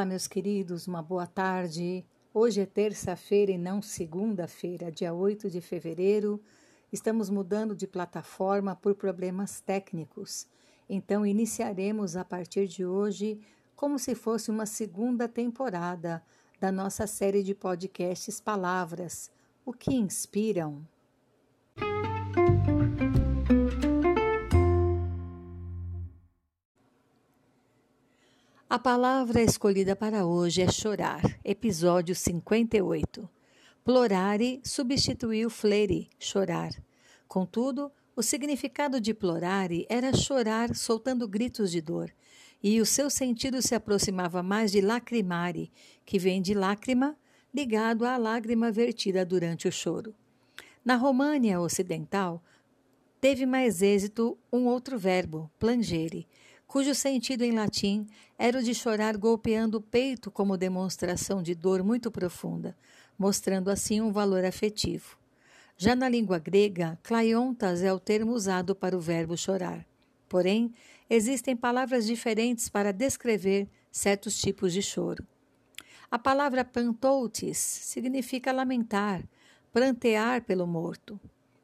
Olá, meus queridos, uma boa tarde. Hoje é terça-feira e não segunda-feira, dia 8 de fevereiro. Estamos mudando de plataforma por problemas técnicos. Então, iniciaremos a partir de hoje como se fosse uma segunda temporada da nossa série de podcasts Palavras, o que inspiram. A palavra escolhida para hoje é chorar, episódio 58. Plorare substituiu flere, chorar. Contudo, o significado de plorare era chorar soltando gritos de dor, e o seu sentido se aproximava mais de lacrimare, que vem de lágrima, ligado à lágrima vertida durante o choro. Na România Ocidental, teve mais êxito um outro verbo, plangere, cujo sentido em latim era o de chorar golpeando o peito como demonstração de dor muito profunda, mostrando assim um valor afetivo. Já na língua grega, klaiontas é o termo usado para o verbo chorar. Porém, existem palavras diferentes para descrever certos tipos de choro. A palavra pantoutis significa lamentar, prantear pelo morto.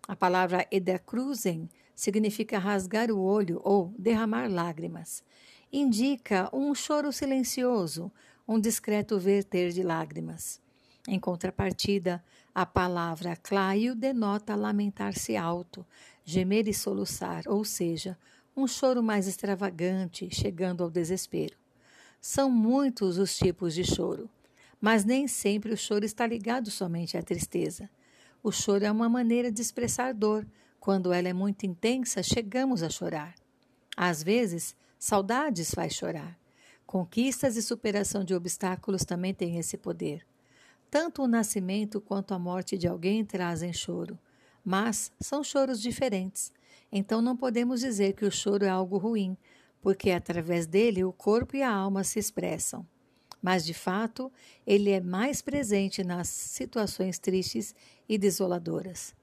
A palavra edacruzen significa rasgar o olho ou derramar lágrimas. Indica um choro silencioso, um discreto verter de lágrimas. Em contrapartida, a palavra claio denota lamentar-se alto, gemer e soluçar, ou seja, um choro mais extravagante, chegando ao desespero. São muitos os tipos de choro, mas nem sempre o choro está ligado somente à tristeza. O choro é uma maneira de expressar dor, quando ela é muito intensa, chegamos a chorar. Às vezes, saudades faz chorar. Conquistas e superação de obstáculos também têm esse poder. Tanto o nascimento quanto a morte de alguém trazem choro, mas são choros diferentes. Então não podemos dizer que o choro é algo ruim, porque através dele o corpo e a alma se expressam. Mas de fato, ele é mais presente nas situações tristes e desoladoras.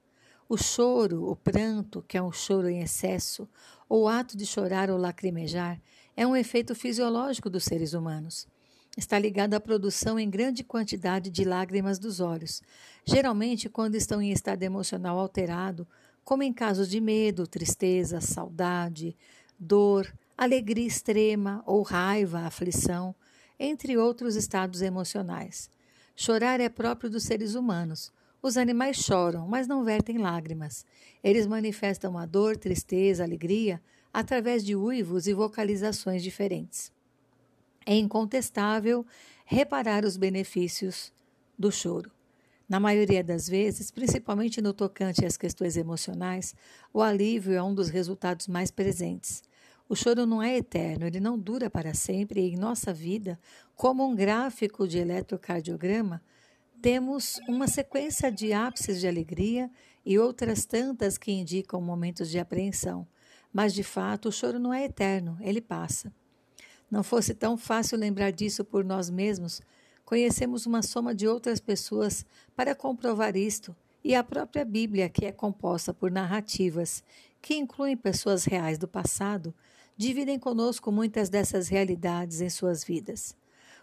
O choro, o pranto, que é um choro em excesso, ou o ato de chorar ou lacrimejar, é um efeito fisiológico dos seres humanos. Está ligado à produção em grande quantidade de lágrimas dos olhos, geralmente quando estão em estado emocional alterado, como em casos de medo, tristeza, saudade, dor, alegria extrema ou raiva, aflição, entre outros estados emocionais. Chorar é próprio dos seres humanos os animais choram, mas não vertem lágrimas. Eles manifestam a dor, tristeza, alegria através de uivos e vocalizações diferentes. É incontestável reparar os benefícios do choro. Na maioria das vezes, principalmente no tocante às questões emocionais, o alívio é um dos resultados mais presentes. O choro não é eterno, ele não dura para sempre e em nossa vida, como um gráfico de eletrocardiograma, temos uma sequência de ápices de alegria e outras tantas que indicam momentos de apreensão. Mas, de fato, o choro não é eterno, ele passa. Não fosse tão fácil lembrar disso por nós mesmos, conhecemos uma soma de outras pessoas para comprovar isto, e a própria Bíblia, que é composta por narrativas que incluem pessoas reais do passado, dividem conosco muitas dessas realidades em suas vidas.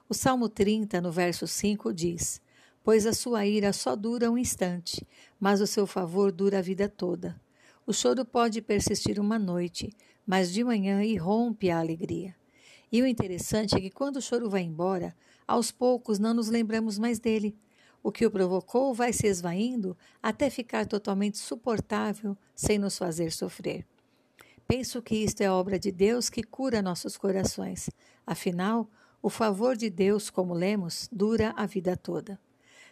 O Salmo 30, no verso 5, diz: pois a sua ira só dura um instante, mas o seu favor dura a vida toda. O choro pode persistir uma noite, mas de manhã irrompe a alegria. E o interessante é que quando o choro vai embora, aos poucos não nos lembramos mais dele. O que o provocou vai se esvaindo até ficar totalmente suportável sem nos fazer sofrer. Penso que isto é obra de Deus que cura nossos corações. Afinal, o favor de Deus, como lemos, dura a vida toda.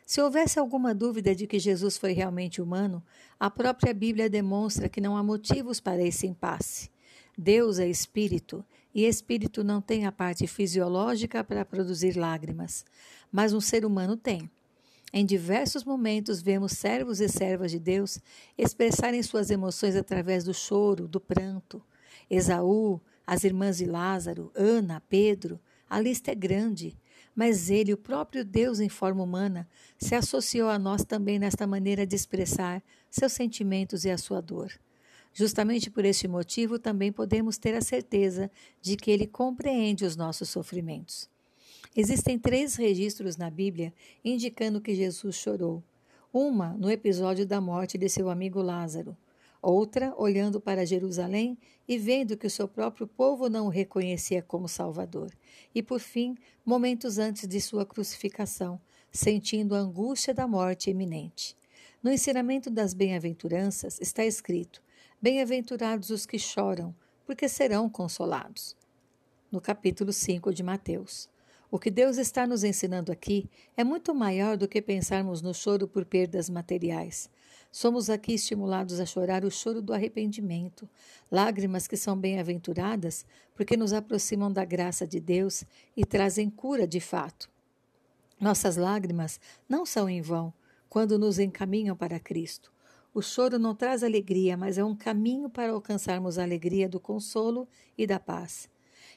Se houvesse alguma dúvida de que Jesus foi realmente humano, a própria Bíblia demonstra que não há motivos para esse impasse. Deus é espírito e espírito não tem a parte fisiológica para produzir lágrimas, mas um ser humano tem. Em diversos momentos vemos servos e servas de Deus expressarem suas emoções através do choro, do pranto. Esaú, as irmãs de Lázaro, Ana, Pedro, a lista é grande mas ele, o próprio Deus em forma humana, se associou a nós também nesta maneira de expressar seus sentimentos e a sua dor. Justamente por este motivo, também podemos ter a certeza de que ele compreende os nossos sofrimentos. Existem três registros na Bíblia indicando que Jesus chorou. Uma no episódio da morte de seu amigo Lázaro, outra olhando para Jerusalém e vendo que o seu próprio povo não o reconhecia como Salvador, e por fim, momentos antes de sua crucificação, sentindo a angústia da morte iminente. No ensinamento das bem-aventuranças está escrito: Bem-aventurados os que choram, porque serão consolados. No capítulo 5 de Mateus. O que Deus está nos ensinando aqui é muito maior do que pensarmos no choro por perdas materiais. Somos aqui estimulados a chorar o choro do arrependimento, lágrimas que são bem-aventuradas porque nos aproximam da graça de Deus e trazem cura de fato. Nossas lágrimas não são em vão quando nos encaminham para Cristo. O choro não traz alegria, mas é um caminho para alcançarmos a alegria do consolo e da paz.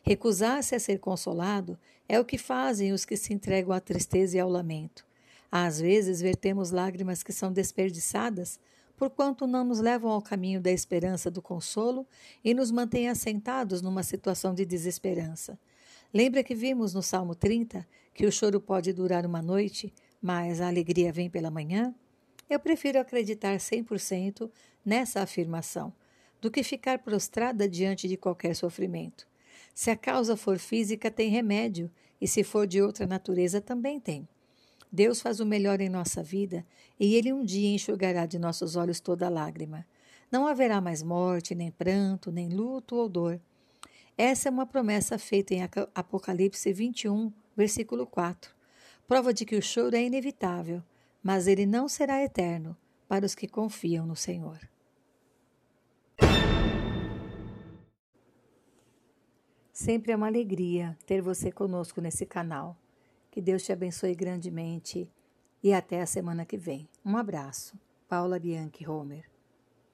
Recusar-se a ser consolado é o que fazem os que se entregam à tristeza e ao lamento. Às vezes vertemos lágrimas que são desperdiçadas, porquanto não nos levam ao caminho da esperança do consolo e nos mantêm assentados numa situação de desesperança. Lembra que vimos no Salmo 30 que o choro pode durar uma noite, mas a alegria vem pela manhã? Eu prefiro acreditar 100% nessa afirmação do que ficar prostrada diante de qualquer sofrimento. Se a causa for física, tem remédio, e se for de outra natureza, também tem. Deus faz o melhor em nossa vida e Ele um dia enxugará de nossos olhos toda lágrima. Não haverá mais morte, nem pranto, nem luto ou dor. Essa é uma promessa feita em Apocalipse 21, versículo 4. Prova de que o choro é inevitável, mas ele não será eterno para os que confiam no Senhor. Sempre é uma alegria ter você conosco nesse canal. Que Deus te abençoe grandemente e até a semana que vem. Um abraço. Paula Bianchi Homer.